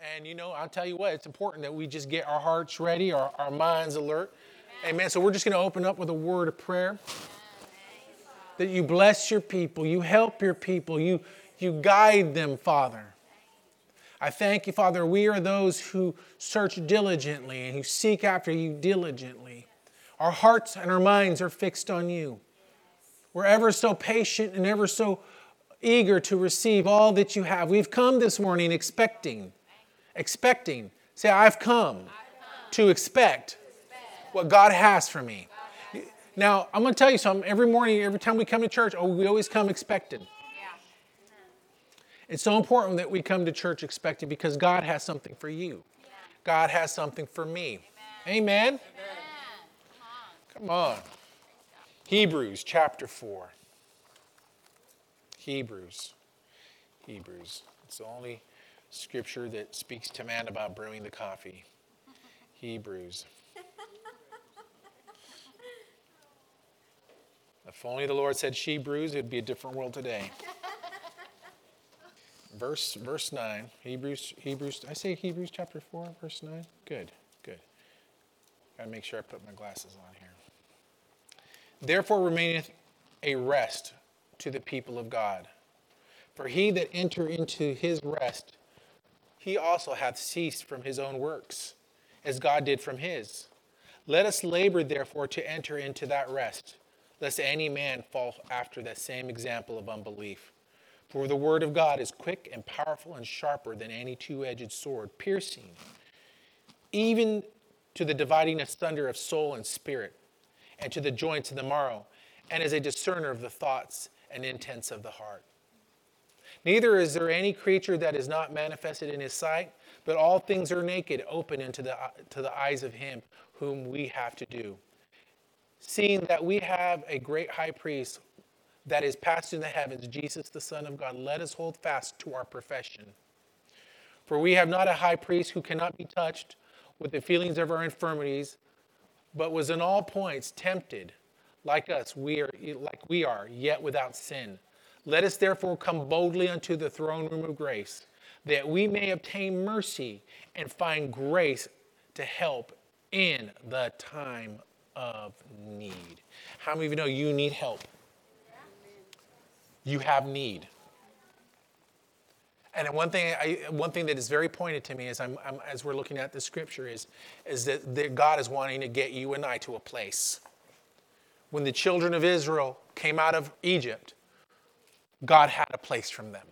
And you know, I'll tell you what, it's important that we just get our hearts ready, our, our minds alert. Amen. Amen. So we're just going to open up with a word of prayer. That you bless your people, you help your people, you, you guide them, Father. I thank you, Father. We are those who search diligently and who seek after you diligently. Our hearts and our minds are fixed on you. We're ever so patient and ever so eager to receive all that you have. We've come this morning expecting, expecting. Say, I've come to expect what God has for me. Now, I'm going to tell you something. Every morning, every time we come to church, oh, we always come expecting. It's so important that we come to church expecting because God has something for you. God has something for me. Amen. Amen. Come on. Hebrews chapter 4. Hebrews. Hebrews. It's the only scripture that speaks to man about brewing the coffee. Hebrews. If only the Lord said she brews, it'd be a different world today. verse verse 9. Hebrews Hebrews I say Hebrews chapter 4 verse 9. Good. Good. Got to make sure I put my glasses on here. Therefore remaineth a rest to the people of God. For he that enter into his rest, he also hath ceased from his own works, as God did from his. Let us labor therefore to enter into that rest, lest any man fall after that same example of unbelief. For the word of God is quick and powerful and sharper than any two edged sword, piercing even to the dividing asunder of soul and spirit and to the joints of the marrow, and is a discerner of the thoughts and intents of the heart. Neither is there any creature that is not manifested in his sight, but all things are naked, open into the, to the eyes of him whom we have to do. Seeing that we have a great high priest that is passed in the heavens, Jesus the Son of God, let us hold fast to our profession. For we have not a high priest who cannot be touched with the feelings of our infirmities but was in all points tempted like us we are like we are yet without sin let us therefore come boldly unto the throne room of grace that we may obtain mercy and find grace to help in the time of need. How many of you know you need help? You have need. And one thing, I, one thing that is very pointed to me as, I'm, I'm, as we're looking at the scripture is, is that, that God is wanting to get you and I to a place. When the children of Israel came out of Egypt, God had a place from them.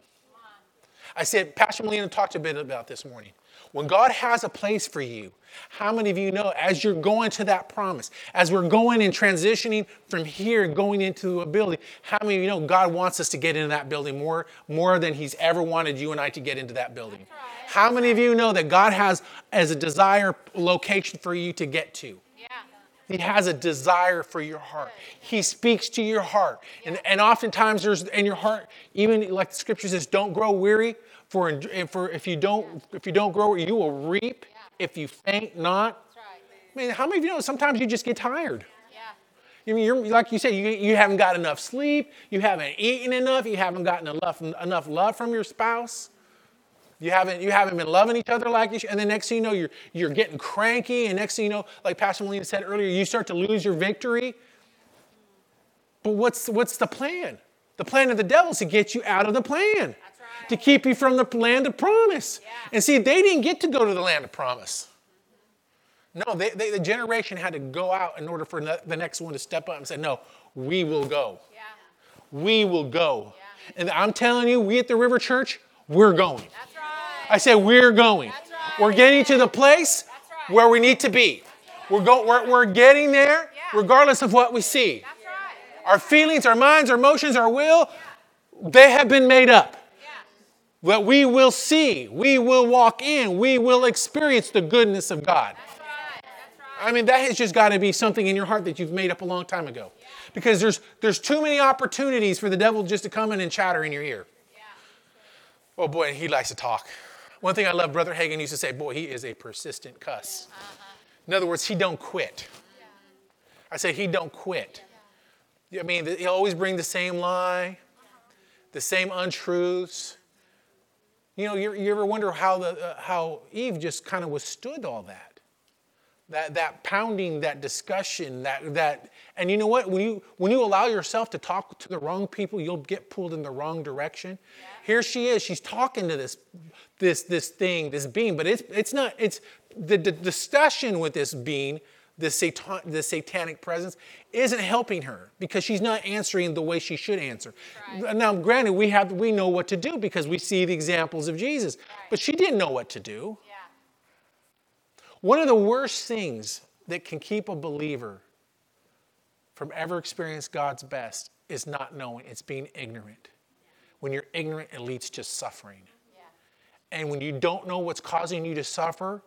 I said, Pastor Molina talked a bit about this morning. When God has a place for you, how many of you know as you're going to that promise, as we're going and transitioning from here going into a building, how many of you know God wants us to get into that building more, more than He's ever wanted you and I to get into that building? Right. How many of you know that God has as a desire location for you to get to? He has a desire for your heart. He speaks to your heart. And, and oftentimes there's in your heart, even like the scripture says, don't grow weary. For, for if you don't if you don't grow, you will reap if you faint not. I mean, how many of you know sometimes you just get tired? You mean, you're, like you said, you, you haven't got enough sleep, you haven't eaten enough, you haven't gotten enough, enough love from your spouse. You haven't, you haven't been loving each other like you should. And then next thing you know, you're, you're getting cranky. And next thing you know, like Pastor Molina said earlier, you start to lose your victory. But what's, what's the plan? The plan of the devil is to get you out of the plan to keep you from the land of promise. Yeah. And see, they didn't get to go to the land of promise. No, they, they, the generation had to go out in order for the next one to step up and say, No, we will go. Yeah. We will go. Yeah. And I'm telling you, we at the River Church, we're going. That's right. I said, We're going. Right. We're getting to the place right. where we need to be. We're, go, we're, we're getting there regardless of what we see. Our feelings, our minds, our emotions, our will, they have been made up But we will see, we will walk in, we will experience the goodness of God. That's. That's. I mean, that has just got to be something in your heart that you've made up a long time ago. Yeah. Because there's, there's too many opportunities for the devil just to come in and chatter in your ear. Yeah. Oh boy, he likes to talk. One thing I love, Brother Hagin used to say, boy, he is a persistent cuss. In other words, he don't quit. I say he don't quit. I mean, he always bring the same lie, the same untruths, You know, you, you ever wonder how, the, uh, how Eve just kind of withstood all that? That, that pounding, that discussion, that, that, and you know what? When you, when you allow yourself to talk to the wrong people, you'll get pulled in the wrong direction. Yeah. Here she is, she's talking to this, this, this thing, this being, but it's, it's not, it's the, the discussion with this being the, satan, the satanic presence isn't helping her because she's not answering the way she should answer. Right. Now, granted, we have we know what to do because we see the examples of Jesus, right. but she didn't know what to do. Yeah. One of the worst things that can keep a believer from ever experiencing God's best is not knowing. It's being ignorant. When you're ignorant, it leads to suffering. And when you don't know what's causing you to suffer,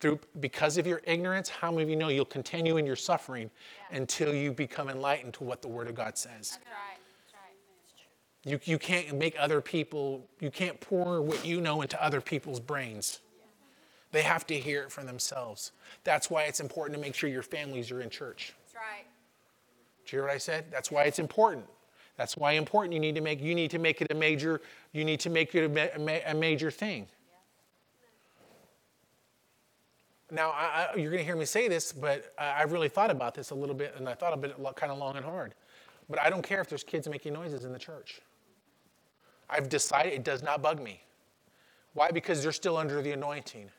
through because of your ignorance, how many of you know you'll continue in your suffering yeah. until you become enlightened to what the Word of God says? That's right. That's right. You, you can't make other people, you can't pour what you know into other people's brains. They have to hear it for themselves. That's why it's important to make sure your families are in church. That's right. Do you hear what I said? That's why it's important. That's why important you need to make you need to make it a major you need to make it a, a major thing. Now, I, I, you're going to hear me say this, but I, have really thought about this a little bit, and I thought about it kind of long and hard. But I don't care if there's kids making noises in the church. I've decided it does not bug me. Why? Because they're still under the anointing.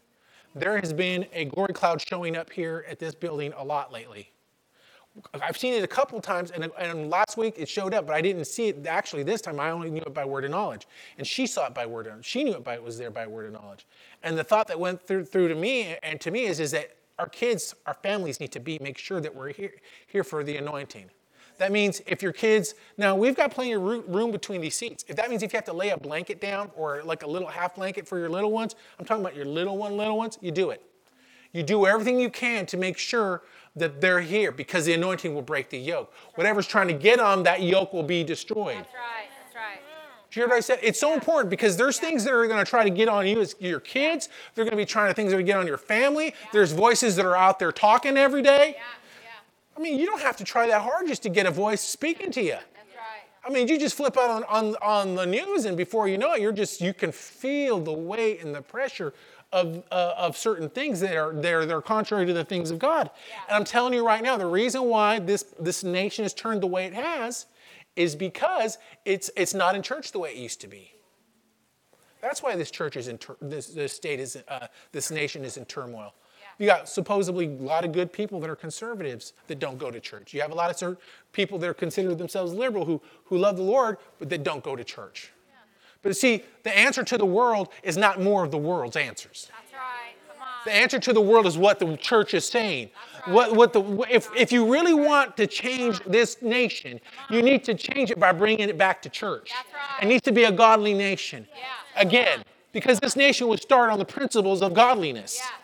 There has been a glory cloud showing up here at this building a lot lately. I've seen it a couple times, and, and, last week it showed up, but I didn't see it. Actually, this time I only knew it by word of knowledge, and she saw it by word of. She knew it by it was there by word of knowledge. And the thought that went through, through to me and to me is, is that our kids, our families need to be make sure that we're here here for the anointing. That means if your kids now we've got plenty of room between these seats. If that means if you have to lay a blanket down or like a little half blanket for your little ones, I'm talking about your little one, little ones, you do it. You do everything you can to make sure that they're here because the anointing will break the yoke. Whatever's trying to get on, that yoke will be destroyed. That's right. That's right. Do you hear what I said? It's so important because there's things that are going to try to get on you as your kids. They're going to be trying to things that are get on your family. Yeah. There's voices that are out there talking every day. Yeah. Yeah. I mean, you don't have to try that hard just to get a voice speaking to you. That's right. I mean, you just flip out on, on, on the news, and before you know it, you're just you can feel the weight and the pressure of, uh, of certain things that are they're, they're contrary to the things of God. Yeah. And I'm telling you right now, the reason why this, this nation has turned the way it has is because it's, it's not in church the way it used to be. That's why this church is in tur- this, this state is uh, this nation is in turmoil. You got supposedly a lot of good people that are conservatives that don't go to church. You have a lot of certain people that are considered themselves liberal who, who love the Lord but that don't go to church. But see, the answer to the world is not more of the world's answers. That's right. Come on. The answer to the world is what the church is saying. Right. What, what the, if, if you really want to change this nation, you need to change it by bringing it back to church. That's right. It needs to be a godly nation. Yeah. Again, because this nation was started on the principles of godliness. Yeah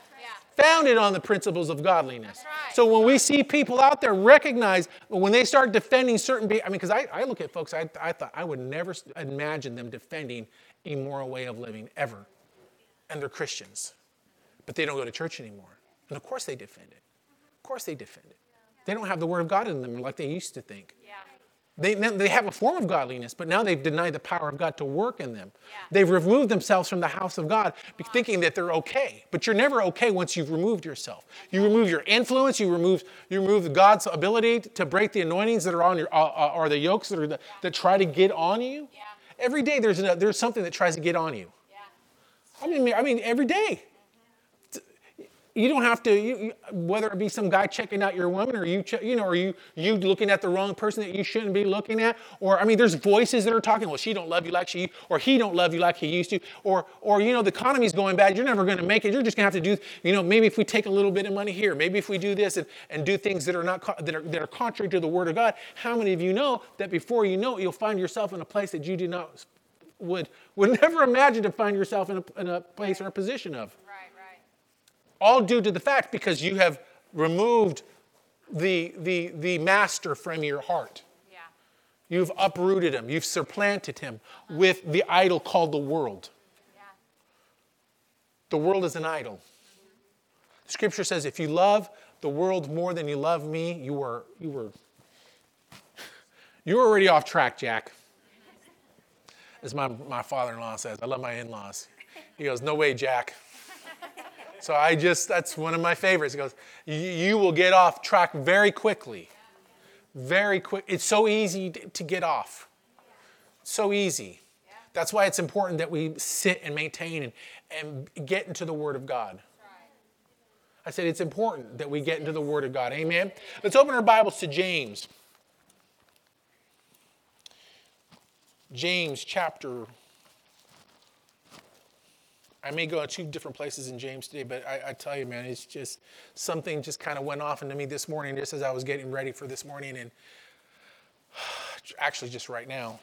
founded on the principles of godliness. Right. So when we see people out there recognize when they start defending certain, be- I mean, because I, I, look at folks, I, I thought I would never imagine them defending a moral way of living ever. And they're Christians, but they don't go to church anymore. And of course they defend it. Of course they defend it. They don't have the word of God in them like they used to think. They, they have a form of godliness, but now they've denied the power of God to work in them. Yeah. They've removed themselves from the house of God, thinking that they're okay. But you're never okay once you've removed yourself. You remove your influence, you remove, you remove God's ability to break the anointings that are on your, uh, uh, or the yokes that, are the, that try to get on you. Yeah. Every day there's, a, there's something that tries to get on you. Yeah. I, mean, I mean, every day you don't have to you, whether it be some guy checking out your woman or you you know or you you looking at the wrong person that you shouldn't be looking at or i mean there's voices that are talking well she don't love you like she or he don't love you like he used to or or you know the economy's going bad you're never going to make it you're just going to have to do you know maybe if we take a little bit of money here maybe if we do this and, and do things that are not that are, that are contrary to the word of god how many of you know that before you know it you'll find yourself in a place that you did not would would never imagine to find yourself in a, in a place or a position of all due to the fact because you have removed the, the, the master from your heart. Yeah. You've uprooted him, you've supplanted him with the idol called the world. Yeah. The world is an idol. Mm-hmm. Scripture says if you love the world more than you love me, you are you were you're already off track, Jack. as my, my father in law says. I love my in laws. He goes, No way, Jack. So I just, that's one of my favorites. He goes, You will get off track very quickly. Very quick. It's so easy to get off. So easy. That's why it's important that we sit and maintain and, and get into the Word of God. I said it's important that we get into the Word of God. Amen. Let's open our Bibles to James. James chapter. I may go to two different places in James today, but I, I tell you, man, it's just something just kind of went off into me this morning just as I was getting ready for this morning, and actually just right now.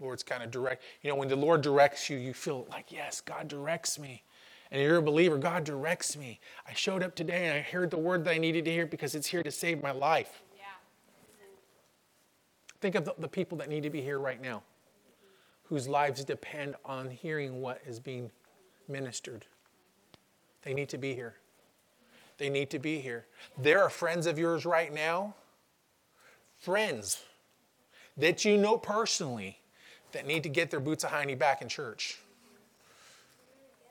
Lord's kind of direct. You know, when the Lord directs you, you feel like, yes, God directs me. And you're a believer, God directs me. I showed up today and I heard the word that I needed to hear because it's here to save my life. Yeah. Think of the, the people that need to be here right now, whose lives depend on hearing what is being ministered. They need to be here. They need to be here. There are friends of yours right now, friends that you know personally that need to get their boots a hiney back in church.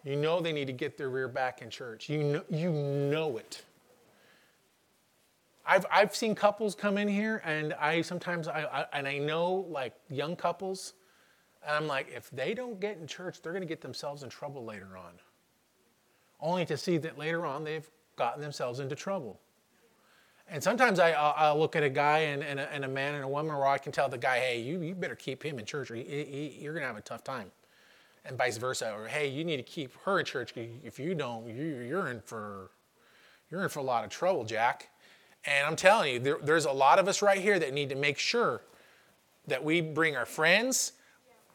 You know they need to get their rear back in church. You know, you know it. I've, I've seen couples come in here, and I sometimes, I, I, and I know like young couples, and I'm like, if they don't get in church, they're going to get themselves in trouble later on. Only to see that later on they've gotten themselves into trouble. And sometimes I, I'll, look at a guy and, and, a, and, a, man and a woman where I can tell the guy, hey, you, you better keep him in church or he, he, you're going to have a tough time. And vice versa. Or, hey, you need to keep her in church. If you don't, you, you're, in for, you're in for a lot of trouble, Jack. And I'm telling you, there, there's a lot of us right here that need to make sure that we bring our friends,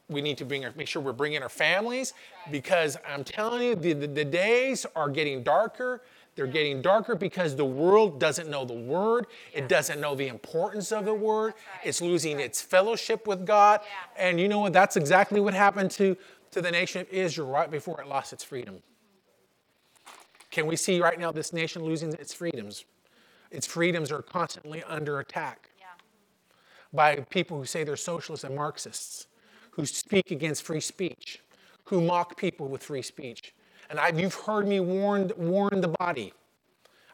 we need to bring our, make sure we're bringing our families because I'm telling you, the, the, the days are getting darker they're getting darker because the world doesn't know the word. It doesn't know the importance of the word. It's losing its fellowship with God. And you know what? That's exactly what happened to, to the nation of Israel right before it lost its freedom. Can we see right now this nation losing its freedoms? Its freedoms are constantly under attack by people who say they're socialists and Marxists, who speak against free speech, who mock people with free speech. And I've, you've heard me warn, warn the body.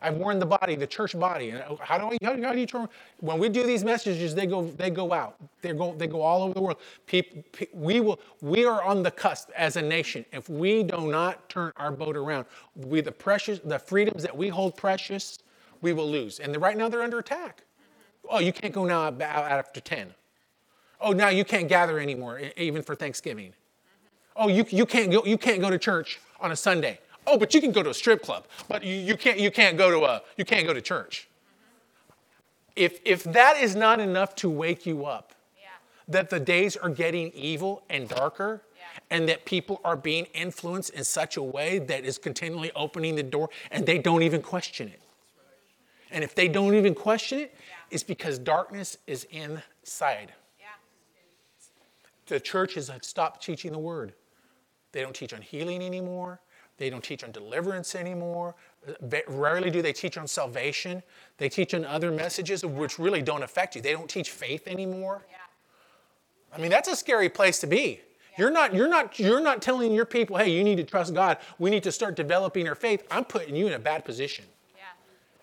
I've warned the body, the church body. Oh, how do, I, how, how do you turn? When we do these messages, they go, they go out. They go, they go all over the world. People, we, will, we are on the cusp as a nation. If we do not turn our boat around, we, the, precious, the freedoms that we hold precious, we will lose. And right now they're under attack. Oh, you can't go now after 10. Oh, now you can't gather anymore, even for Thanksgiving. Oh, you, you, can't go, you can't go to church on a Sunday. Oh, but you can go to a strip club, but you, you, can't, you, can't, go to a, you can't go to church. If, if that is not enough to wake you up, yeah. that the days are getting evil and darker, yeah. and that people are being influenced in such a way that is continually opening the door and they don't even question it. And if they don't even question it, yeah. it's because darkness is inside. The churches have stopped teaching the word. They don't teach on healing anymore. They don't teach on deliverance anymore. Rarely do they teach on salvation. They teach on other messages which really don't affect you. They don't teach faith anymore. Yeah. I mean, that's a scary place to be. Yeah. You're not, you're, not, you're not telling your people, hey, you need to trust God. We need to start developing our faith. I'm putting you in a bad position.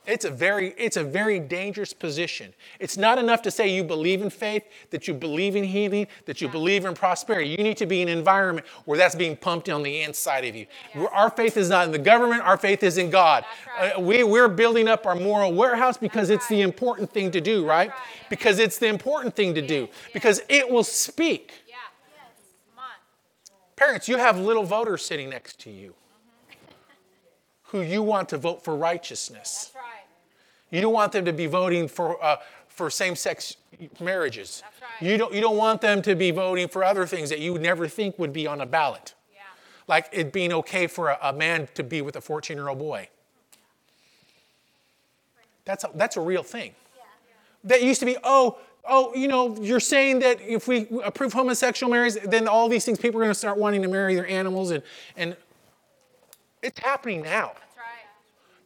It's a very, it's a very dangerous position. It's not enough to say you believe in faith, that you believe in healing, that you yeah. believe in prosperity. You need to be in an environment where that's being pumped on the inside of you. Yeah. Our faith is not in the government, our faith is in God. Right. Uh, we, we're building up our moral warehouse because that's it's right. the important thing to do, right? right? Because it's the important thing to do, because it will speak. Yeah. Parents, you have little voters sitting next to you who you want to vote for righteousness. You don't want them to be voting for, uh, for same sex marriages. Right. You, don't, you don't want them to be voting for other things that you would never think would be on a ballot. Yeah. Like it being okay for a, a man to be with a 14 year old boy. That's a, that's a real thing. Yeah. That used to be, oh, oh, you know, you're saying that if we approve homosexual marriage, then all these things, people are going to start wanting to marry their animals. And, and it's happening now.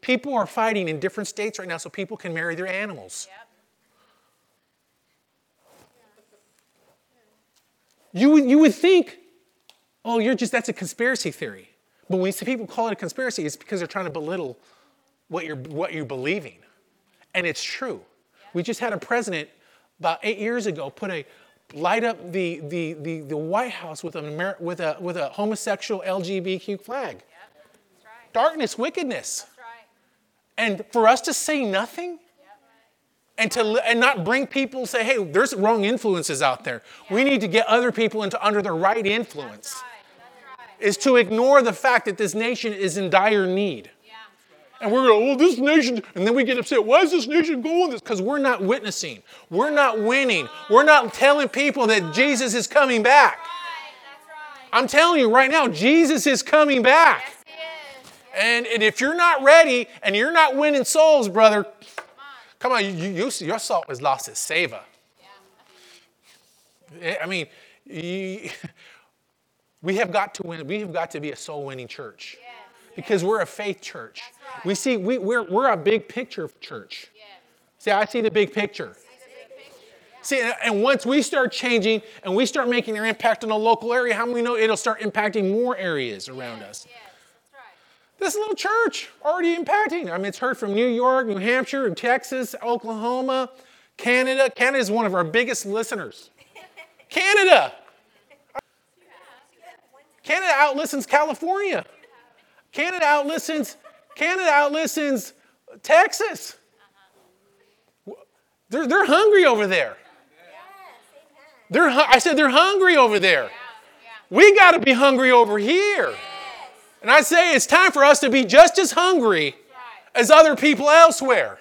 People are fighting in different states right now so people can marry their animals. Yep. You, you would think oh, you're just, that's a conspiracy theory. But when see people call it a conspiracy, it's because they're trying to belittle what you're, what you're believing. And it's true. We just had a president about eight years ago put a light up the, the, the, the White House with, an with, a, with a homosexual LGBTQ flag. Right. Darkness, wickedness. Right. And for us to say nothing, and to and not bring people say hey there's wrong influences out there we need to get other people into under the right influence That's right. That's right. is to ignore the fact that this nation is in dire need and we're going, oh, this nation, and then we get upset. Why is this nation going this? Because we're not witnessing. We're not winning. We're not telling people that Jesus is coming back. I'm telling you right now, Jesus is coming back. And, and if you're not ready and you're not winning souls, brother, come on, you, you, your salt has lost its savor. I mean, you, we have got to win. We have got to be a soul winning church because we're a faith church. Right. We see, we, we're, we're a big picture church. Yeah. See, I see the big picture. See, and once we start changing and we start making an impact in a local area, how many know it'll start impacting more areas around us? This little church already impacting. I mean, it's heard from New York, New Hampshire, and Texas, Oklahoma, Canada. Canada is one of our biggest listeners. Canada. Canada outlistens California. Canada outlistens, Canada outlistens Texas. They're, they're hungry over there. They're, I said they're hungry over there. We got to be hungry over here. And I say it's time for us to be just as hungry as other people elsewhere.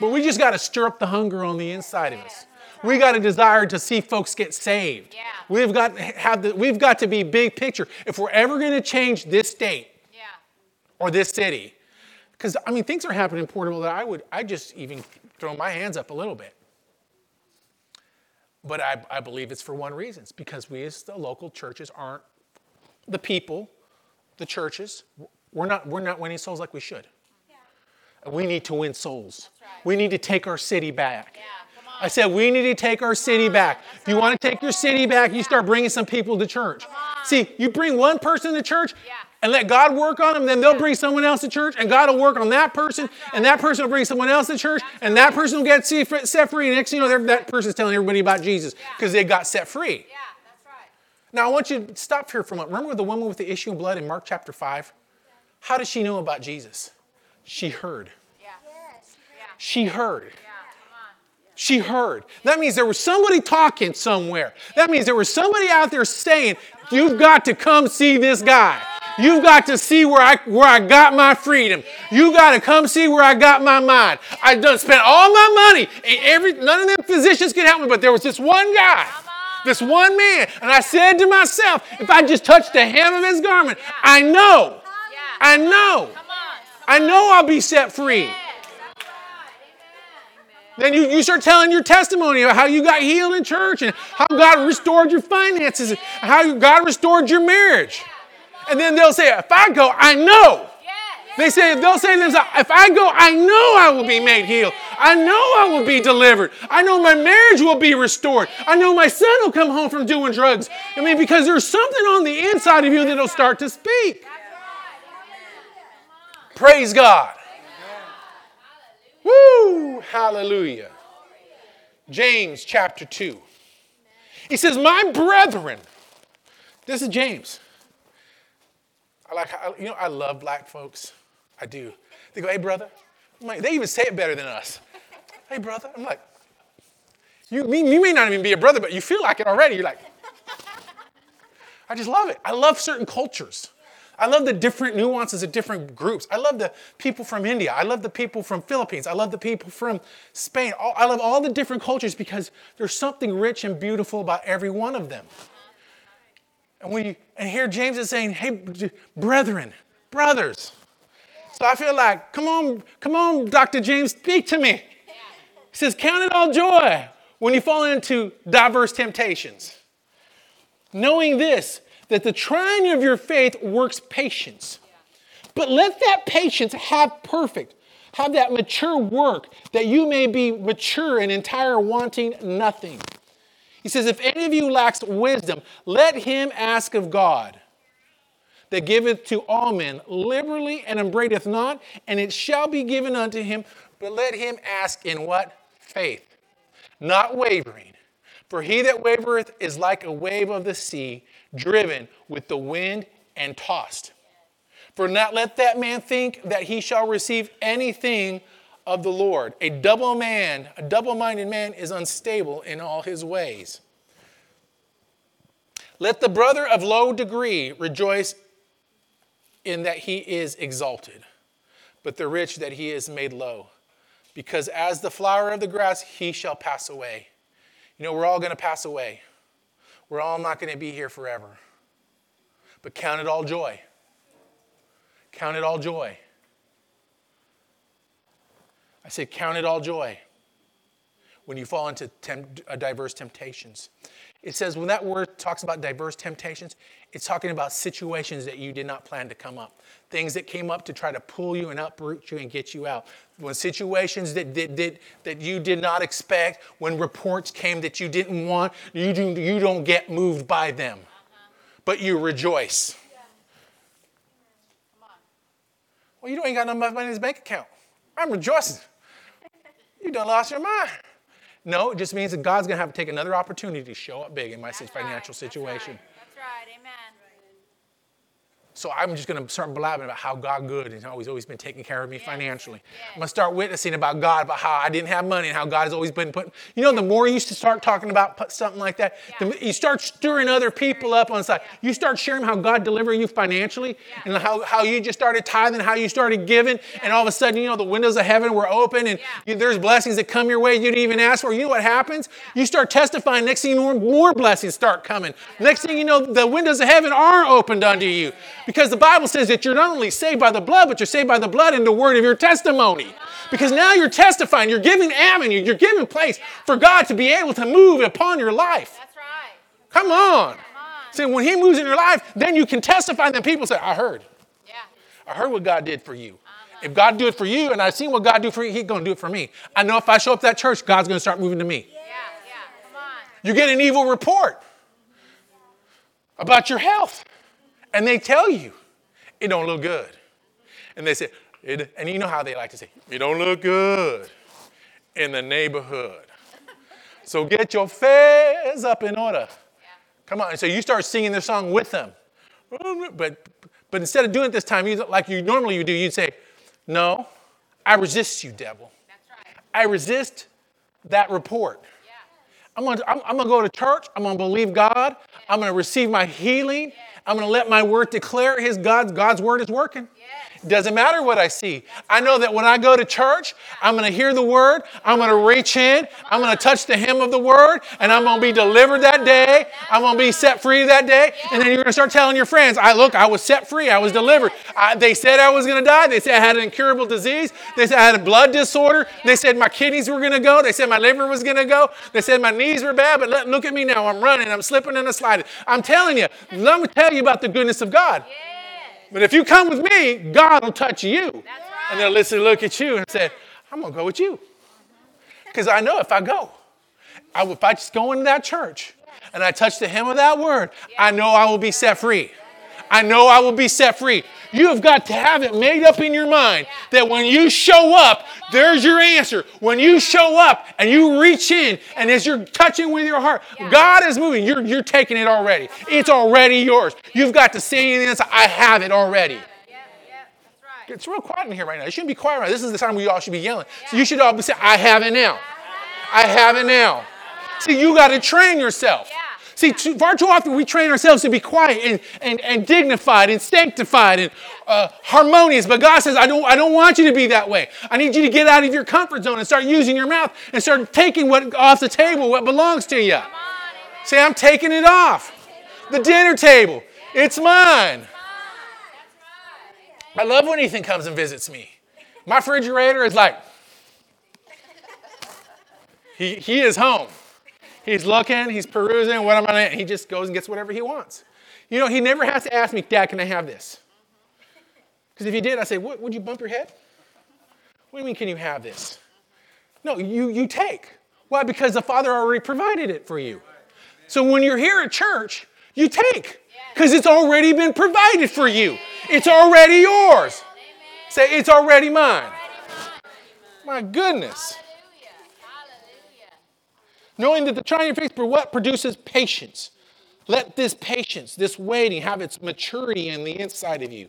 But we just got to stir up the hunger on the inside of us. We got a desire to see folks get saved. We've got to have the, we've got to be big picture. If we're ever going to change this state, or this city. Because, I mean, things are happening in Porterville that I would, I just even throw my hands up a little bit. But I, I believe it's for one reason. It's because we as the local churches aren't, the people, the churches, we're not, we're not winning souls like we should. Yeah. We need to win souls. Right. We need to take our city back. Yeah. I said, we need to take our city back. If you want to take your city back, you start bringing some people to church. See, you bring one person to church, and let God work on them, then they'll bring someone else to church, and God will work on that person, and that person will bring someone else to church, and that person will get set free. And next thing you know, that person's telling everybody about Jesus because they got set free. Yeah. Now, I want you to stop here for a moment. Remember the woman with the issue of blood in Mark chapter 5? How did she know about Jesus? She heard. Yeah. She heard. She heard. That means there was somebody talking somewhere. That means there was somebody out there saying, You've got to come see this guy. You've got to see where I, where I got my freedom. You've got to come see where I got my mind. I done spent all my money. And every, none of them physicians could help me, but there was this one guy, this one man. And I said to myself, if I just touch the hem of his garment, I know, I know, I know I'll be set free. Then you, you start telling your testimony about how you got healed in church and how God restored your finances and how God restored your marriage. And then they'll say, if I go, I know. They say, they'll say to themselves, if I go, I know I will be made healed. I know I will be delivered. I know my marriage will be restored. I know my son will come home from doing drugs. I mean, because there's something on the inside of you that'll start to speak. Praise God. Woo! Hallelujah. James chapter 2. He says, My brethren, this is James. I like, you know, I love black folks. I do. They go, hey, brother. Like, they even say it better than us. Hey, brother. I'm like, you, you may not even be a brother, but you feel like it already. You're like, I just love it. I love certain cultures. I love the different nuances of different groups. I love the people from India. I love the people from Philippines. I love the people from Spain. I love all the different cultures because there's something rich and beautiful about every one of them. And we and here James is saying, "Hey, brethren, brothers." So I feel like, come on, come on, Dr. James, speak to me. He says, "Count it all joy when you fall into diverse temptations, knowing this that the trying of your faith works patience. But let that patience have perfect, have that mature work, that you may be mature and entire, wanting nothing." He says, If any of you lacks wisdom, let him ask of God, that giveth to all men liberally and upbraideth not, and it shall be given unto him. But let him ask in what? Faith, not wavering. For he that wavereth is like a wave of the sea, driven with the wind and tossed. For not let that man think that he shall receive anything of the Lord. A double man, a double minded man is unstable in all his ways. Let the brother of low degree rejoice in that he is exalted, but the rich that he is made low. Because as the flower of the grass, he shall pass away. You know, we're all going to pass away. We're all not going to be here forever. But count it all joy. Count it all joy. I said, count it all joy when you fall into temp- uh, diverse temptations. It says when that word talks about diverse temptations, it's talking about situations that you did not plan to come up, things that came up to try to pull you and uproot you and get you out. When situations that, that, that, that you did not expect, when reports came that you didn't want, you, do, you don't get moved by them, but you rejoice. Well, you don't ain't got no money in his bank account. I'm rejoicing. You done lost your mind. No, it just means that God's going to have to take another opportunity to show up big in my That's financial right. situation. That's right. That's right. Amen. So I'm just going to start blabbing about how God good and how He's always been taking care of me yes. financially. Yes. I'm going to start witnessing about God, about how I didn't have money and how God has always been putting. You know, the more you start talking about something like that, yeah. the, you start stirring other people up on the side. Yeah. You start sharing how God delivered you financially yeah. and how, how you just started tithing, how you started giving, and all of a sudden, you know, the windows of heaven were open and you, there's blessings that come your way you didn't even ask for. You know what happens? You start testifying. Next thing you know, more blessings start coming. Next thing you know, the windows of heaven are opened unto you because the Bible says that you're not only saved by the blood, but you're saved by the blood and the word of your testimony. Because now you're testifying, you're giving avenue, you're giving place for God to be able to move upon your life. That's right. Come on. Come on. See, when He moves in your life, then you can testify, and then people say, I heard. Yeah. I heard what God did for you. If God do it for you, and I've seen what God do for you, He's going to do it for me. I know if I show up at that church, God's going to start moving to me. Yeah, yeah. Come on. You get an evil report about your health, and they tell you it don't look good. And they say, and you know how they like to say, it don't look good in the neighborhood. so get your affairs up in order. Yeah. Come on. And so you start singing the song with them. But, but instead of doing it this time, you, like you normally you do, you'd say, no, I resist you, devil. Right. I resist that report. Yeah. I'm gonna, I'm, I'm gonna go to church. I'm gonna believe God. Yeah. I'm gonna receive my healing. I'm going to let my word declare his God's, God's word is working. Doesn't matter what I see. I know that when I go to church, I'm going to hear the word. I'm going to reach in. I'm going to touch the hem of the word, and I'm going to be delivered that day. I'm going to be set free that day. And then you're going to start telling your friends, I look, I was set free. I was delivered. I, they said I was going to die. They said I had an incurable disease. They said I had a blood disorder. They said my kidneys were going to go. They said my liver was going to go. They said my knees were bad, but look, look at me now. I'm running. I'm slipping and I'm sliding. I'm telling you, let me tell you about the goodness of God. But if you come with me, God will touch you. Right. And they'll listen, look at you and say, I'm going to go with you. Because I know if I go, I, if I just go into that church and I touch the hem of that word, I know I will be set free. I know I will be set free. You have got to have it made up in your mind that when you show up, there's your answer. When you show up and you reach in, and as you're touching with your heart, God is moving. You're, you're taking it already. It's already yours. You've got to say this, I have it already. It's real quiet in here right now. It shouldn't be quiet right now. This is the time we all should be yelling. So you should all be saying, I have it now. I have it now. See, you got to train yourself. See, too, far too often we train ourselves to be quiet and, and, and dignified and sanctified and uh, harmonious. But God says, I don't, I don't want you to be that way. I need you to get out of your comfort zone and start using your mouth and start taking what off the table, what belongs to you. Say, I'm taking it off. The dinner table, it's mine. I love when Ethan comes and visits me. My refrigerator is like, he, he is home. He's looking, he's perusing, what am I He just goes and gets whatever he wants. You know, he never has to ask me, Dad, can I have this? Because if he did, I say, what, would you bump your head? What do you mean, can you have this? No, you, you take. Why? Because the Father already provided it for you. So when you're here at church, you take because it's already been provided for you. It's already yours. Say, it's already mine. My goodness. Knowing that the trying faith for what produces patience. Let this patience, this waiting, have its maturity in the inside of you.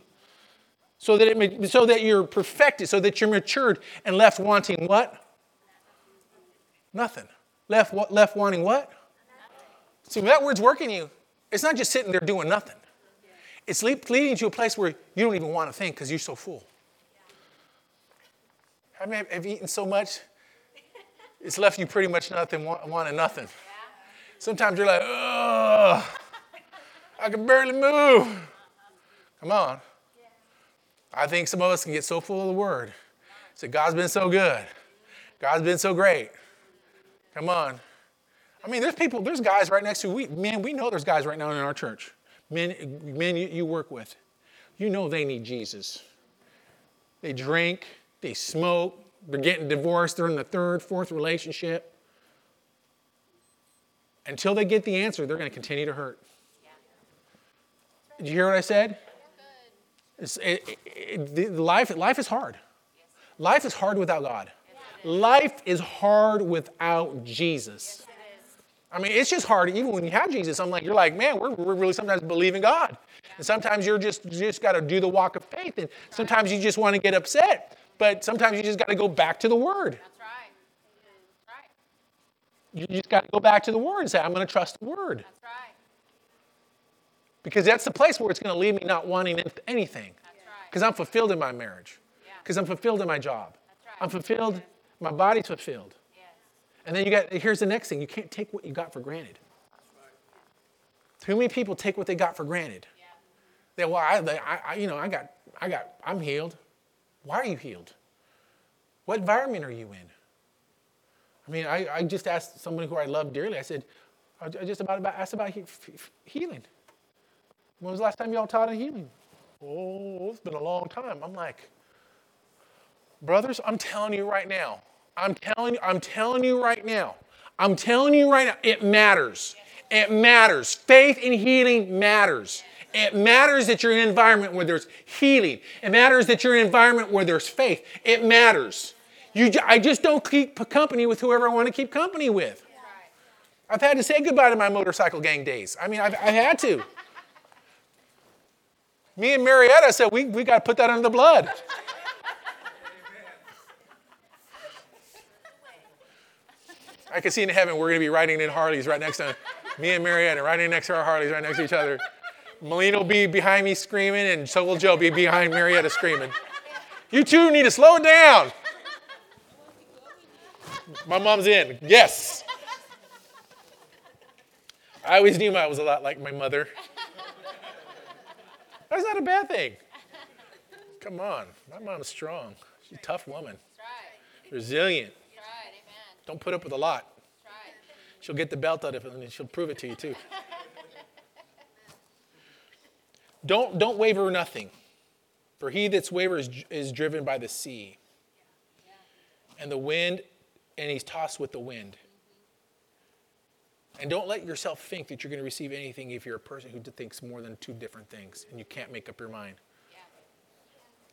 So that, it, may, so that you're perfected, so that you're matured and left wanting what? Nothing. Left, left wanting what? See, that word's working you, it's not just sitting there doing nothing. It's leading to a place where you don't even want to think because you're so full. Have you eaten so much? It's left you pretty much nothing, wanting nothing. Sometimes you're like, ugh, I can barely move. Come on. I think some of us can get so full of the word. Say, God's been so good. God's been so great. Come on. I mean, there's people, there's guys right next to we, man, we know there's guys right now in our church. Men, men you, you work with. You know they need Jesus. They drink, they smoke, they're getting divorced, they're in the third, fourth relationship. Until they get the answer, they're going to continue to hurt. Did you hear what I said? It, it, it, life, life is hard. Life is hard without God. Life is hard without Jesus. I mean, it's just hard. Even when you have Jesus, I'm like, you're like, man, we're, we're really sometimes believing God. And sometimes you're just, you just got to do the walk of faith. And sometimes you just want to get upset. But sometimes you just got to go back to the Word. That's right. That's right. You just got to go back to the Word and say, I'm going to trust the Word. That's right. Because that's the place where it's going to leave me not wanting anything. Because right. I'm fulfilled in my marriage. Because yeah. I'm fulfilled in my job. Right. I'm fulfilled, my body's fulfilled. Yes. And then you got, here's the next thing you can't take what you got for granted. Too many people take what they got for granted. Yeah. They, well, I, I, you know, I got, I got, I'm healed. Why are you healed? What environment are you in? I mean, I, I just asked someone who I love dearly, I said, I just about, about asked about he, healing. When was the last time y'all taught on healing? Oh, it's been a long time. I'm like, brothers, I'm telling you right now. I'm telling you, I'm telling you right now. I'm telling you right now, it matters. It matters. Faith in healing matters. It matters that you're in an environment where there's healing. It matters that you're in an environment where there's faith. It matters. You, I just don't keep company with whoever I want to keep company with. I've had to say goodbye to my motorcycle gang days. I mean, I've, I've had to. Me and Marietta said, we, we got to put that under the blood. I can see in heaven we're going to be riding in Harleys right next to me and Marietta, riding next to our Harleys right next to each other. Melina will be behind me screaming, and so will Joe be behind Marietta screaming. You two need to slow it down. My mom's in. Yes. I always knew I was a lot like my mother. That's not a bad thing. Come on. My mom's strong. She's a tough woman. Resilient. Don't put up with a lot. She'll get the belt out of it and she'll prove it to you too. Don't, don't waver nothing. For he that's waver is, is driven by the sea and the wind, and he's tossed with the wind. And don't let yourself think that you're going to receive anything if you're a person who thinks more than two different things and you can't make up your mind.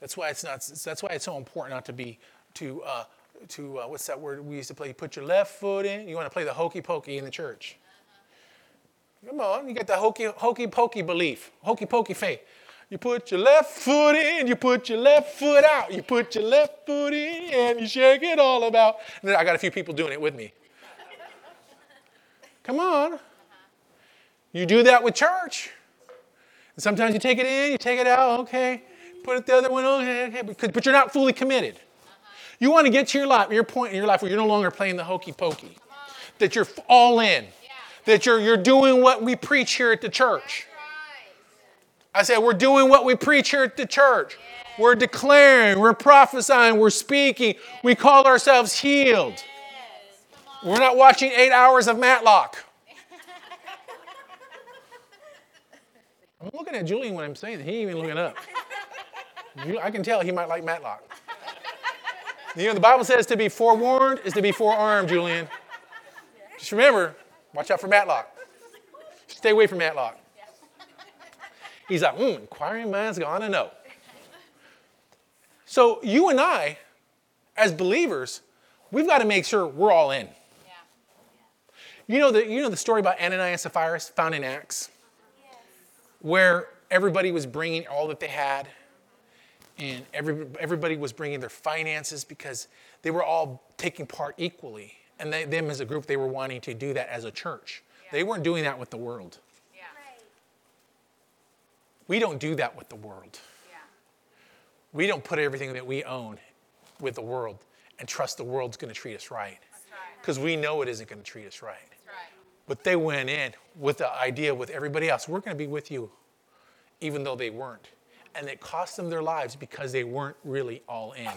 That's why it's not. That's why it's so important not to be to uh, to uh, what's that word we used to play? You put your left foot in. You want to play the hokey pokey in the church. Come on, you get the hokey, hokey pokey belief, hokey pokey faith. You put your left foot in, you put your left foot out, you put your left foot in, and you shake it all about. And then I got a few people doing it with me. Come on. You do that with church. And sometimes you take it in, you take it out, okay. Put it the other one, okay, okay. But you're not fully committed. You want to get to your life, your point in your life where you're no longer playing the hokey pokey. That you're all in that you're, you're doing what we preach here at the church. I said, we're doing what we preach here at the church. We're declaring, we're prophesying, we're speaking. We call ourselves healed. We're not watching eight hours of Matlock. I'm looking at Julian when I'm saying that. He ain't even looking up. I can tell he might like Matlock. You know, the Bible says to be forewarned is to be forearmed, Julian. Just remember, Watch out for Matlock. Stay away from Matlock. He's like, hmm, inquiring minds gonna know. So you and I, as believers, we've got to make sure we're all in. You know the, you know the story about Ananias and Sapphira found in Acts? Where everybody was bringing all that they had, and every, everybody was bringing their finances because they were all taking part equally. And they, them as a group, they were wanting to do that as a church. They weren't doing that with the world. Yeah. We don't do that with the world. Yeah. We don't put everything that we own with the world and trust the world's going to treat us right. That's right. Because we know it isn't going to treat us right. Right. But they went in with the idea with everybody else, we're going to be with you, even though they weren't. And it cost them their lives because they weren't really all in.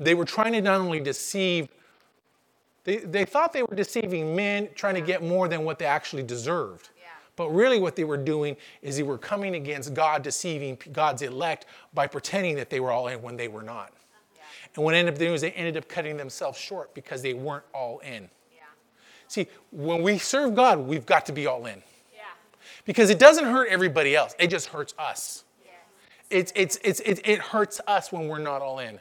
They were trying to not only deceive, they, they thought they were deceiving men, trying to get more than what they actually deserved. Yeah. But really, what they were doing is they were coming against God, deceiving God's elect by pretending that they were all in when they were not. And what ended up doing is they ended up cutting themselves short because they weren't all in. Yeah. See, when we serve God, we've got to be all in. Yeah. Because it doesn't hurt everybody else, it just hurts us. It's, it's, it's, it, it hurts us when we're not all in. Right.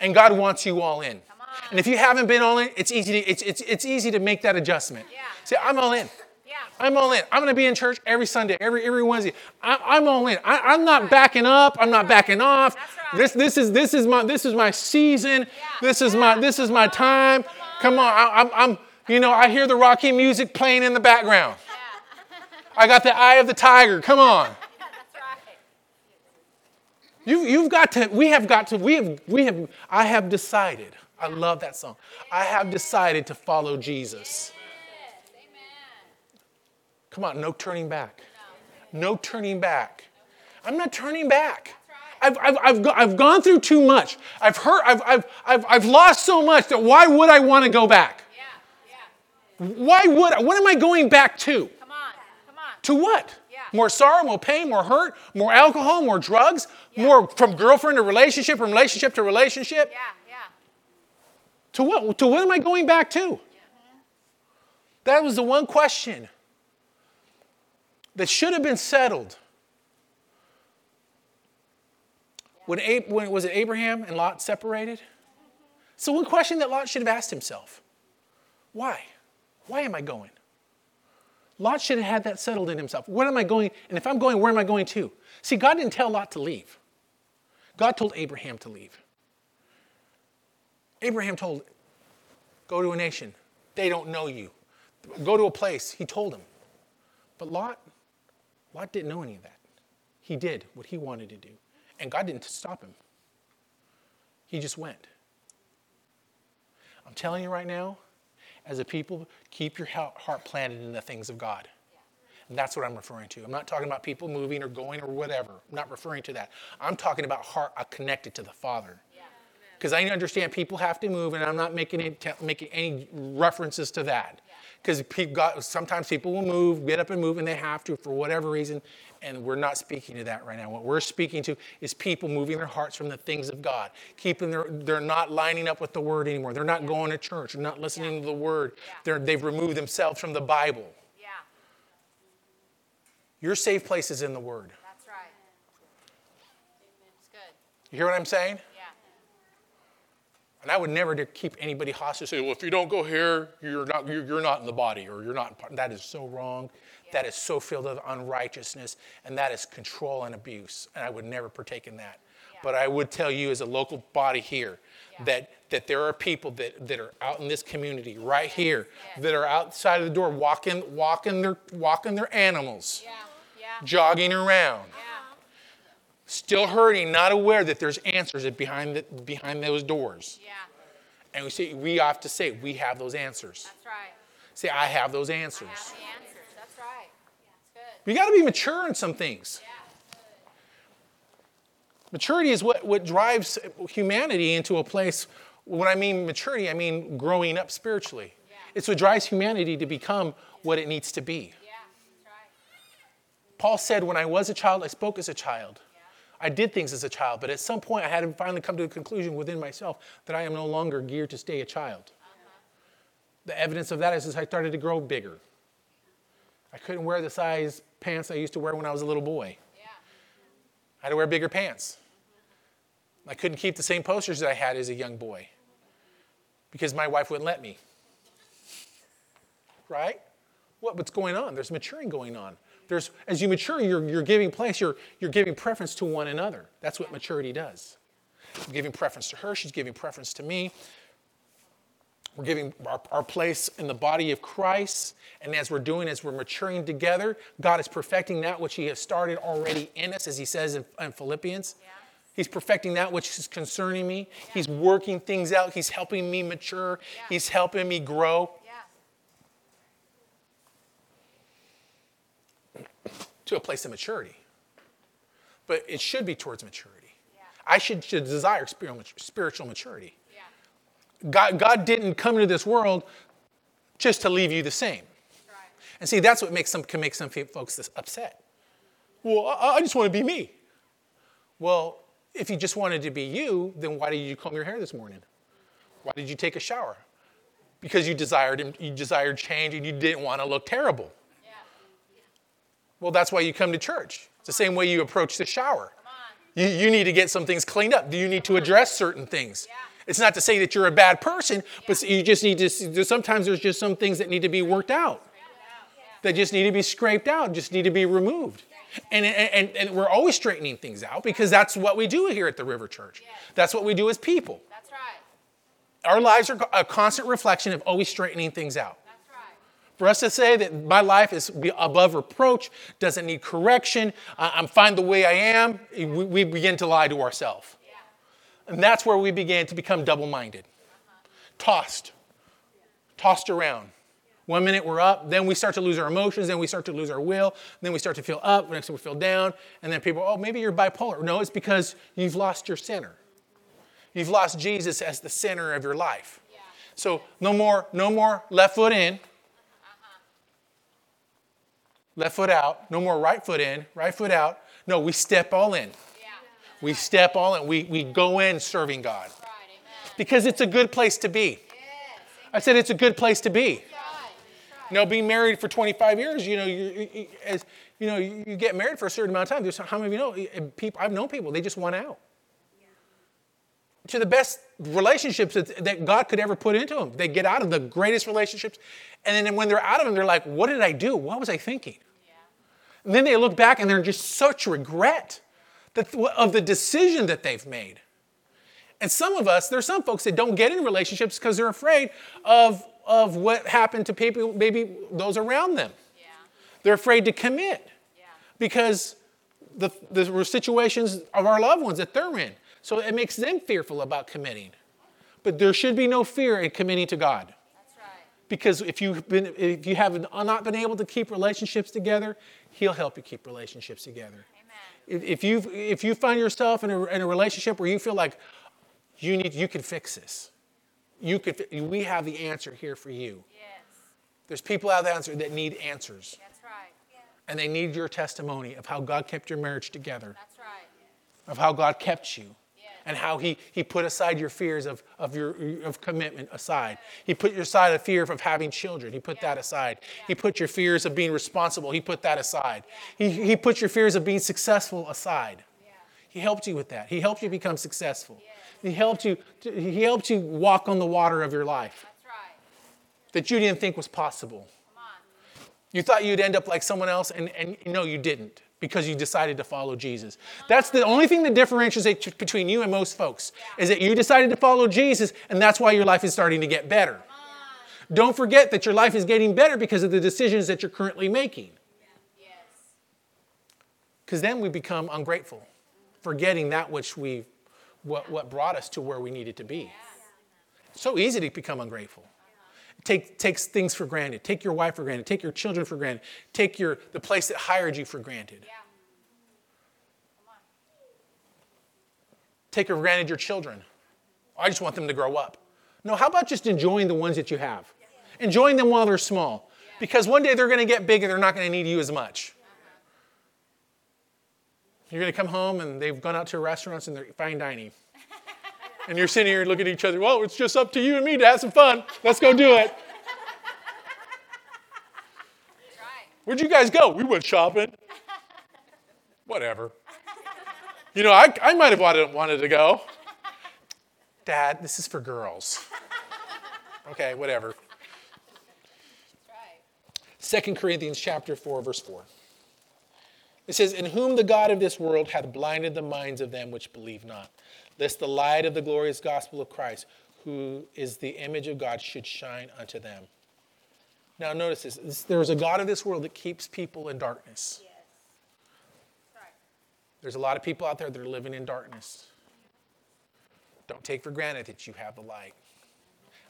And God wants you all in. Come on. And if you haven't been all in, it's easy to, it's, it's, it's easy to make that adjustment. Yeah. Say, I'm all in. Yeah. I'm all in. I'm going to be in church every Sunday, every, every Wednesday. I, I'm all in. I, I'm not backing up. I'm not backing off. Right. This, this, is, this, is my, this is my season. Yeah. This is my, this is my time. Come on. I, I'm, I'm, you know, I hear the Rocky music playing in the background. I got the eye of the tiger. Come on. You, you've got to, we have got to, we have, we have, I have decided, I love that song. I have decided to follow Jesus. Come on, no turning back. No turning back. I'm not turning back. I've, I've, I've, I've gone through too much. I've hurt, I've, I've, I've, I've lost so much that why would I want to go back? Why would I? What am I going back to? To what? Yeah. More sorrow, more pain, more hurt, more alcohol, more drugs, more from girlfriend to relationship, from relationship to relationship. Yeah. To what? To what am I going back to? That was the one question that should have been settled. When, when was it Abraham and Lot separated? So one question that Lot should have asked himself: Why? Why am I going? Lot should have had that settled in himself. Where am I going? And if I'm going, where am I going to? See, God didn't tell Lot to leave. God told Abraham to leave. Abraham told, Go to a nation. They don't know you. Go to a place. He told him. But Lot, Lot didn't know any of that. He did what he wanted to do. And God didn't stop him. He just went. I'm telling you right now, as a people, keep your heart planted in the things of God. And that's what I'm referring to. I'm not talking about people moving or going or whatever. I'm not referring to that. I'm talking about heart connected to the Father. Because I understand people have to move, and I'm not making, te- making any references to that. Because sometimes people will move, get up and move, and they have to for whatever reason, and we're not speaking to that right now. What we're speaking to is people moving their hearts from the things of God, keeping their, they're not lining up with the Word anymore. They're not going to church, they're not listening to the Word. They're, they've removed themselves from the Bible. Yeah. Your safe place is in the Word. That's right. It's good. You hear what I'm saying? Yeah. And I would never keep anybody hostage. Say, well, if you don't go here, you're not you're, not in the body, or you're not. part-" That is so wrong. That is so filled with unrighteousness, and that is control and abuse. And I would never partake in that. But I would tell you, as a local body here, that that there are people that, that are out in this community right here that are outside of the door, walking walking their walking their animals, Yeah. Yeah. jogging around Yeah. Still hurting, not aware that there's answers behind, the, behind those doors. Yeah. And we say, we have to say, we have those answers. That's right. Say, I have those answers. Have the answers. That's right. That's good. You got to be mature in some things. Yeah. Maturity is what, what drives humanity into a place. When I mean maturity, I mean growing up spiritually. Yeah. It's what drives humanity to become what it needs to be. Yeah. That's right. Paul said, When I was a child, I spoke as a child. I did things as a child, but at some point I had to finally come to a conclusion within myself that I am no longer geared to stay a child. Uh-huh. The evidence of that is as I started to grow bigger. I couldn't wear the size pants I used to wear when I was a little boy. Yeah. I had to wear bigger pants. I couldn't keep the same posters that I had as a young boy because my wife wouldn't let me. Right? What, what's going on? There's maturing going on. There's, as you mature, you're, you're giving place, you're, you're giving preference to one another. That's what maturity does. I'm giving preference to her, she's giving preference to me. We're giving our, our place in the body of Christ. And as we're doing, as we're maturing together, God is perfecting that which He has started already in us, as He says in, in Philippians. Yeah. He's perfecting that which is concerning me. He's working things out. He's helping me mature. Yeah. He's helping me grow to a place of maturity. But it should be towards maturity. Yeah. I should, should desire spiritual maturity. Yeah. God, God didn't come into this world just to leave you the same. Right. And see, that's what makes some, can make some folks this upset. Well, I, I just want to be me. Well, if you just wanted to be you, then why did you comb your hair this morning? Why did you take a shower? Because you desired you desired change and you didn't want to look terrible. Yeah. Well, that's why you come to church. It's the same way you approach the shower. You, you need to get some things cleaned up. Do you need to address certain things? Yeah. It's not to say that you're a bad person, but you just need to. Sometimes there's just some things that need to be worked out. That just need to be scraped out, just need to be removed. And, and, and we're always straightening things out because that's what we do here at the River Church. That's what we do as people. That's right. Our lives are a constant reflection of always straightening things out. For us to say that my life is above reproach, doesn't need correction, I- I'm fine the way I am, we, begin to lie to ourselves. And that's where we began to become double minded, tossed, tossed around. One minute we're up, then we start to lose our emotions, then we start to lose our will, then we start to feel up, next we feel down, and then people, oh, maybe you're bipolar. No, it's because you've lost your center. You've lost Jesus as the center of your life. So no more, no more left foot in, left foot out. No more right foot in, right foot out. No, we step all in. Yeah. We step all in. We, we go in serving God right. Amen. because it's a good place to be. Yes. I said it's a good place to be. That's right. You know, being married for 25 years, you know, you, you, as, you know, you get married for a certain amount of time. There's how many of you know? People, I've known people, they just want out. To the best relationships that, that God could ever put into them. They get out of the greatest relationships. And then when they're out of them, they're like, what did I do? What was I thinking? Yeah. And then they look back and they're just such regret that, of the decision that they've made. And some of us, there's some folks that don't get in relationships because they're afraid of, of what happened to people, maybe those around them. Yeah. They're afraid to commit Yeah. because the, the situations of our loved ones that they're in. So it makes them fearful about committing. But there should be no fear in committing to God. That's right. Because if you've been, if you have not been able to keep relationships together, He'll help you keep relationships together. Amen. If, if you if you find yourself in a, in a relationship where you feel like you need you can fix this, you could we have the answer here for you. Yes. There's people out there that need answers, That's right. and they need your testimony of how God kept your marriage together, That's right. of how God kept you. And how He He put aside your fears of of your of commitment aside. He put your side of fear of having children. He put that aside. He put your fears of being responsible. He put that aside. He He put your fears of being successful aside. Yeah. He helped you with that. He helped you become successful. He helped you. He helped you walk on the water of your life That's right. that you didn't think was possible. You thought you'd end up like someone else, and, and no, you didn't because you decided to follow Jesus. That's the only thing that differentiates between you and most folks is that you decided to follow Jesus, and that's why your life is starting to get better. Don't forget that your life is getting better because of the decisions that you're currently making. Because then we become ungrateful, forgetting that which we, what, what brought us to where we needed to be. So easy to become ungrateful. Take takes things for granted. Take your wife for granted. Take your children for granted. Take your the place that hired you for granted. Yeah. Take for granted your children. I just want them to grow up. No, how about just enjoying the ones that you have? Enjoying them while they're small. Because one day they're going to get big and they're not going to need you as much. Uh-huh. You're going to come home and they've gone out to restaurants and they're fine dining. And you're sitting here looking at each other, well, it's just up to you and me to have some fun. Let's go do it. Where'd you guys go? We went shopping. Whatever. You know, I, I might have wanted, wanted to go. Dad, this is for girls. Okay, whatever. 2 Corinthians chapter 4, verse 4. It says, In whom the God of this world hath blinded the minds of them which believe not, lest the light of the glorious gospel of Christ, who is the image of God, should shine unto them. Now, notice this. there is a God of this world that keeps people in darkness. Yes. Right. There's a lot of people out there that are living in darkness. Don't take for granted that you have the light.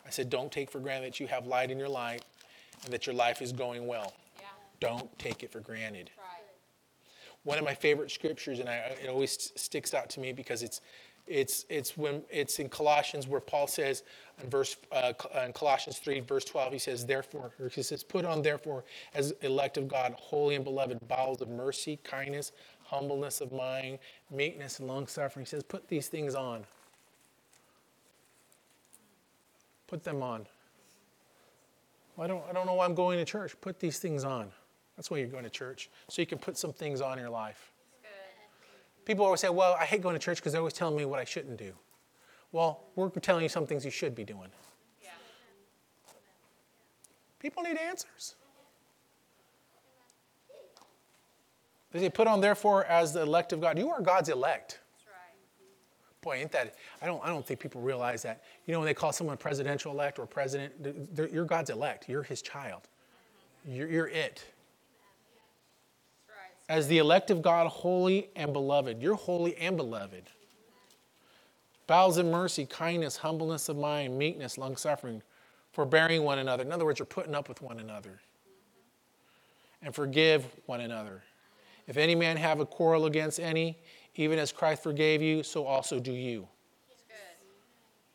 I said, don't take for granted that you have light in your life and that your life is going well. Yeah. Don't take it for granted. Right. One of my favorite scriptures, and I, it always st- sticks out to me because it's, it's, it's when it's in Colossians where Paul says in verse uh, in Colossians three verse twelve he says therefore or he says put on therefore as elect of God holy and beloved bowels of mercy kindness humbleness of mind meekness and long suffering. He says put these things on. Put them on. Well, I don't I don't know why I'm going to church. Put these things on that's why you're going to church so you can put some things on your life Good. People always say, well, I hate going to church because they're always telling me what I shouldn't do. Well, we're telling you some things you should be doing. Yeah. People need answers. They put on therefore as the elect of God. You are God's elect. Right. Boy, ain't that, I don't, I don't think people realize that. You know, when they call someone presidential elect or president, you're God's elect. You're his child. Mm-hmm. You're, you're it. As the elect of God, holy and beloved. You're holy and beloved. Bowels of mercy, kindness, humbleness of mind, meekness, long suffering, forbearing one another. In other words, you're putting up with one another. And forgive one another. If any man have a quarrel against any, even as Christ forgave you, so also do you.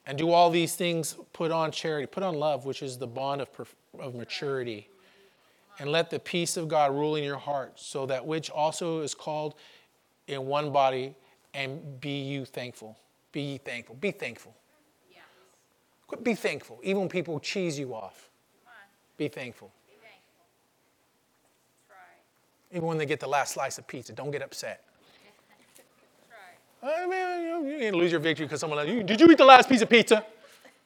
And do all these things, put on charity, put on love, which is the bond of, of maturity. And let the peace of God rule in your heart, so that which also is called in one body, and be you thankful. Be ye thankful. Be thankful. Yes. Quit be thankful. Even when people cheese you off, be thankful. Be thankful. Right. Even when they get the last slice of pizza, don't get upset. Right. I mean, you, you didn't lose your victory because someone else. You, did you eat the last piece of pizza?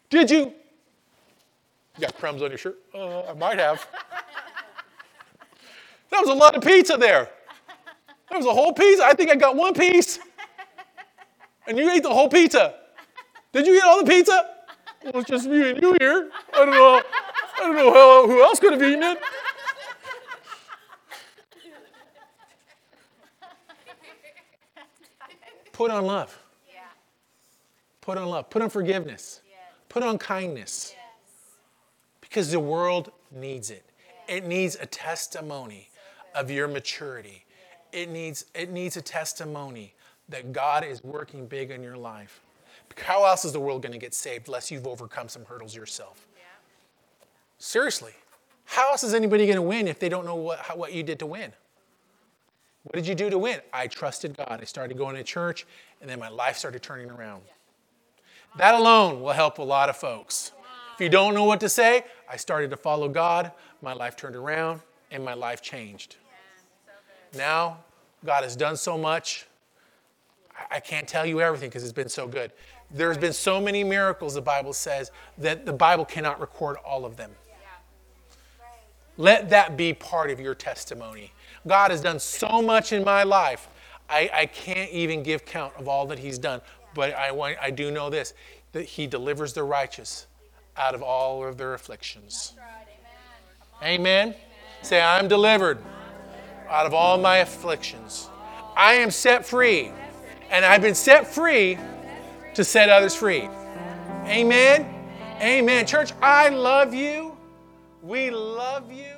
Did you? You got crumbs on your shirt? Uh, I might have. That was a lot of pizza there. That was a whole pizza. I think I got one piece. And you ate the whole pizza. Did you eat all the pizza? Well, it's just me and you here. I don't know. I don't know how, who else could have eaten it. Put on love. Yeah. Put on love. Put on forgiveness. Yes. Put on kindness. Yes. Because the world needs it. It needs a testimony of your maturity. It needs, it needs a testimony that God is working big in your life. How else is the world going to get saved unless you've overcome some hurdles yourself? Yeah. Seriously. How else is anybody going to win if they don't know what, how, what you did to win? What did you do to win? I trusted God. I started going to church, and then my life started turning around. That alone will help a lot of folks. If you don't know what to say, I started to follow God, my life turned around, and my life changed. Now, God has done so much. I- can't tell you everything because it's been so good. There's been so many miracles, the Bible says, that the Bible cannot record all of them. Let that be part of your testimony. God has done so much in my life. I, I can't even give count of all that He's done. But I, want, I do know this that He delivers the righteous out of all of their afflictions. Right. Amen. Amen. Say, I'm delivered out of all my afflictions. I am set free. And I've been set free to set others free. Amen. Amen. Church, I love you. We love you.